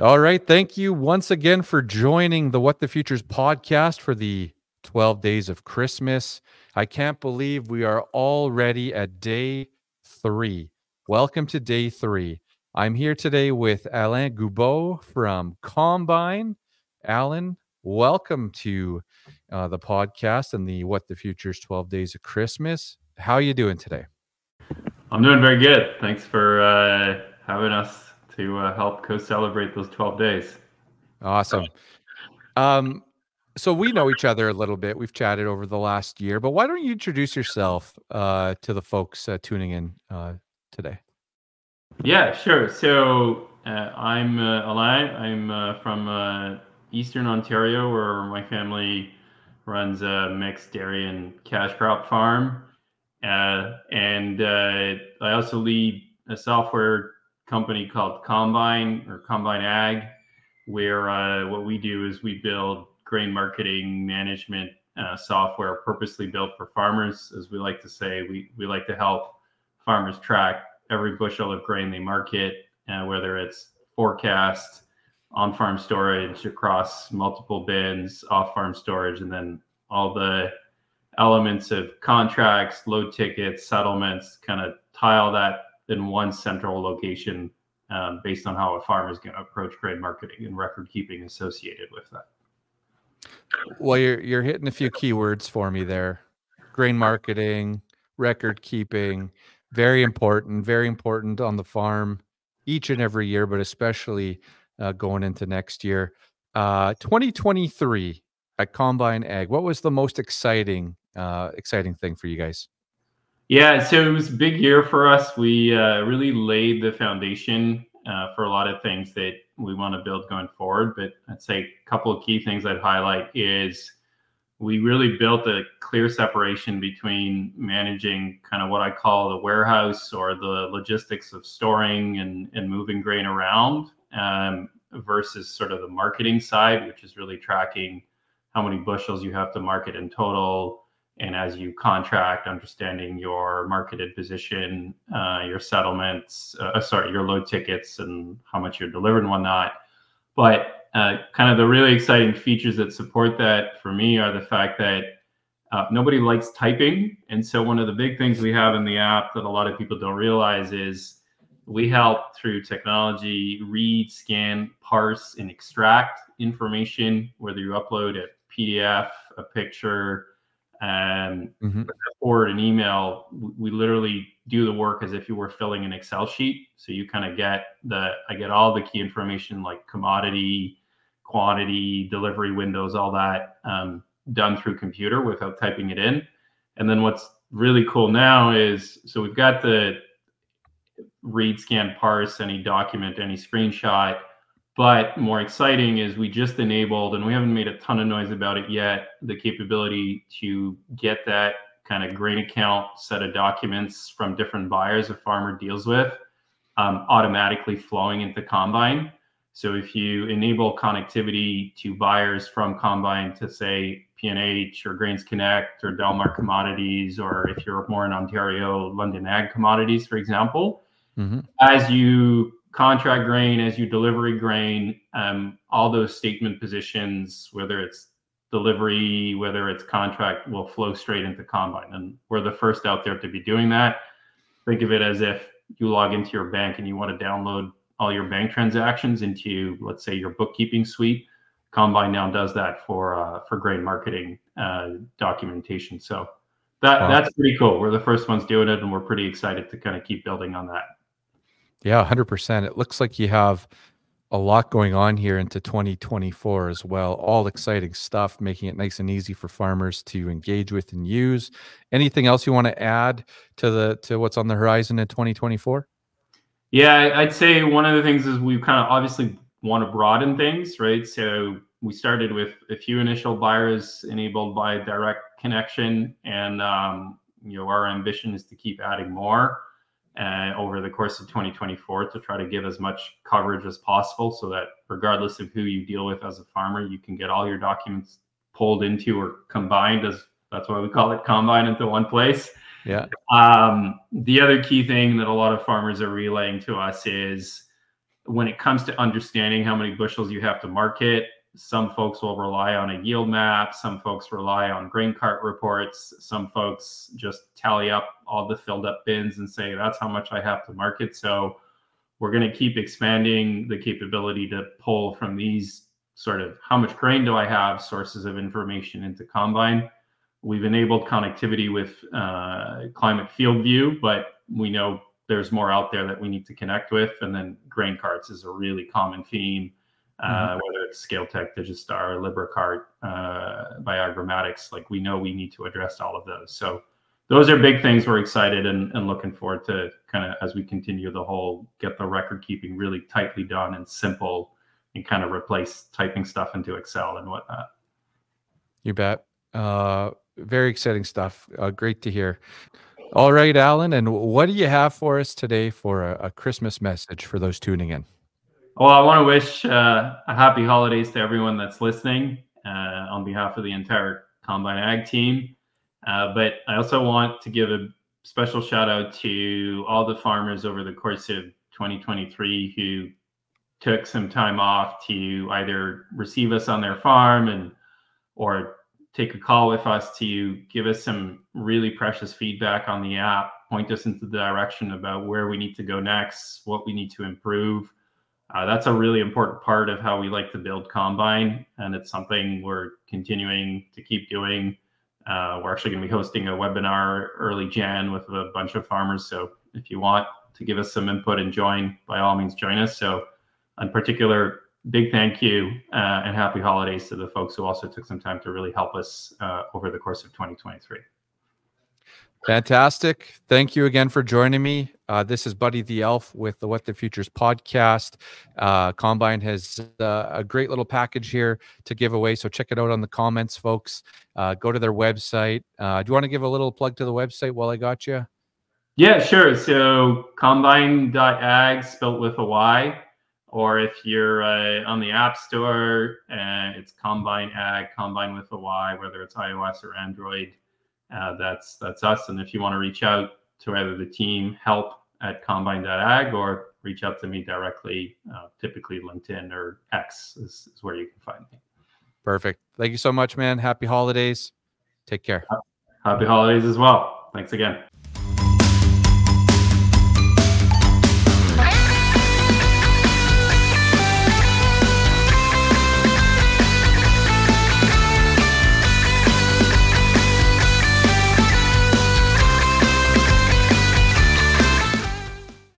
All right. Thank you once again for joining the What the Futures podcast for the 12 days of Christmas. I can't believe we are already at day three. Welcome to day three. I'm here today with Alain Goubeau from Combyne. Alan, welcome to uh, the podcast and the What the Futures 12 Days of Christmas. How are you doing today? I'm doing very good. Thanks for uh, having us to uh, help co-celebrate those 12 days. Awesome. Um, so we know each other a little bit. We've chatted over the last year, but why don't you introduce yourself uh, to the folks uh, tuning in uh, today? Yeah, sure. So uh, I'm uh, Alain. I'm uh, from uh, Eastern Ontario, where my family runs a mixed dairy and cash crop farm. Uh, and uh, I also lead a software company called Combyne or Combyne Ag, where uh, what we do is we build grain marketing management uh, software purposely built for farmers. As we like to say, we, we like to help farmers track every bushel of grain they market, uh, whether it's forecast, on farm storage across multiple bins, off farm storage, and then all the elements of contracts, load tickets, settlements, kind of tile that in one central location um, based on how a farmer is going to approach grain marketing and record keeping associated with that. Well, you're you're hitting a few keywords for me there. Grain marketing, record keeping, very important, very important on the farm each and every year, but especially uh, going into next year. Uh, 2023 at Combyne Ag, what was the most exciting uh, exciting thing for you guys? Yeah, so it was a big year for us. We uh, really laid the foundation uh, for a lot of things that we want to build going forward. But I'd say a couple of key things I'd highlight is we really built a clear separation between managing kind of what I call the warehouse or the logistics of storing and, and moving grain around um, versus sort of the marketing side, which is really tracking how many bushels you have to market in total, and as you contract, understanding your marketed position, uh, your settlements, uh, uh, sorry, your load tickets, and how much you're delivered and whatnot. But uh, kind of the really exciting features that support that for me are the fact that uh, nobody likes typing, and so one of the big things we have in the app that a lot of people don't realize is we help through technology read, scan, parse, and extract information, whether you upload a PDF, a picture and mm-hmm. forward an email, we literally do the work as if you were filling an Excel sheet. So you kind of get the, I get all the key information like commodity, quantity, delivery windows, all that um, done through computer without typing it in. And then what's really cool now is so we've got the read, scan, parse, any document, any screenshot but more exciting is we just enabled, and we haven't made a ton of noise about it yet, the capability to get that kind of grain account set of documents from different buyers a farmer deals with um, automatically flowing into Combyne. So if you enable connectivity to buyers from Combyne to say P&H or Grains Connect or Delmar Commodities, or if you're more in Ontario, London Ag Commodities, for example, mm-hmm. as you contract grain as you delivery grain, um, all those statement positions, whether it's delivery, whether it's contract, will flow straight into Combyne. And we're the first out there to be doing that. Think of it as if you log into your bank and you want to download all your bank transactions into, let's say, your bookkeeping suite. Combyne now does that for uh, for grain marketing uh, documentation. So that wow. that's pretty cool. We're the first ones doing it, and we're pretty excited to kind of keep building on that. Yeah, 100%. It looks like you have a lot going on here into 2024 as well. All exciting stuff, making it nice and easy for farmers to engage with and use. Anything else you want to add to the to what's on the horizon in 2024? Yeah, I'd say one of the things is we kind of obviously want to broaden things, right? So we started with a few initial buyers enabled by direct connection, and um, you know our ambition is to keep adding more uh, over the course of 2024 to try to give as much coverage as possible so that regardless of who you deal with as a farmer, you can get all your documents pulled into or combined as that's why we call it combine into one place. Yeah. Um, the other key thing that a lot of farmers are relaying to us is when it comes to understanding how many bushels you have to market, some folks will rely on a yield map. Some folks rely on grain cart reports. Some folks just tally up all the filled up bins and say, that's how much I have to market. So we're going to keep expanding the capability to pull from these sort of how much grain do I have sources of information into Combyne. We've enabled connectivity with uh, Climate Field View, but we know there's more out there that we need to connect with. And then grain carts is a really common theme mm-hmm. uh, whether it's ScaleTech, Digistar, LibraCart, uh, by Agromatics. Like we know we need to address all of those. So those are big things we're excited and, and looking forward to kind of as we continue the whole get the record keeping really tightly done and simple and kind of replace typing stuff into Excel and whatnot. You bet. Uh, very exciting stuff. Uh, great to hear. All right, Alan. And what do you have for us today for a, a Christmas message for those tuning in? Well, I want to wish uh, a happy holidays to everyone that's listening uh, on behalf of the entire Combyne Ag team. Uh, but I also want to give a special shout out to all the farmers over the course of 2023 who took some time off to either receive us on their farm and or take a call with us to give us some really precious feedback on the app, point us into the direction about where we need to go next, what we need to improve. Uh, that's a really important part of how we like to build Combyne, and it's something we're continuing to keep doing. Uh, we're actually going to be hosting a webinar early Jan with a bunch of farmers. So if you want to give us some input and join, by all means, join us. So, in particular, big thank you uh, and happy holidays to the folks who also took some time to really help us uh, over the course of 2023. Fantastic. Thank you again for joining me. Uh, this is Buddy the Elf with the What the Futures podcast. Uh, Combyne has uh, a great little package here to give away. So check it out on the comments, folks. Uh, go to their website. Uh, do you want to give a little plug to the website while I got you? Yeah, sure. So combyne.ag spelled with a Y. Or if you're uh, on the App Store, it's Combyne Ag, Combyne with a Y, whether it's iOS or Android that's that's us. And if you want to reach out to either the team, help at combyne.ag, or reach out to me directly, uh, typically LinkedIn or X is, is where you can find me. Perfect. Thank you so much, man. Happy holidays. Take care. Happy holidays as well. Thanks again.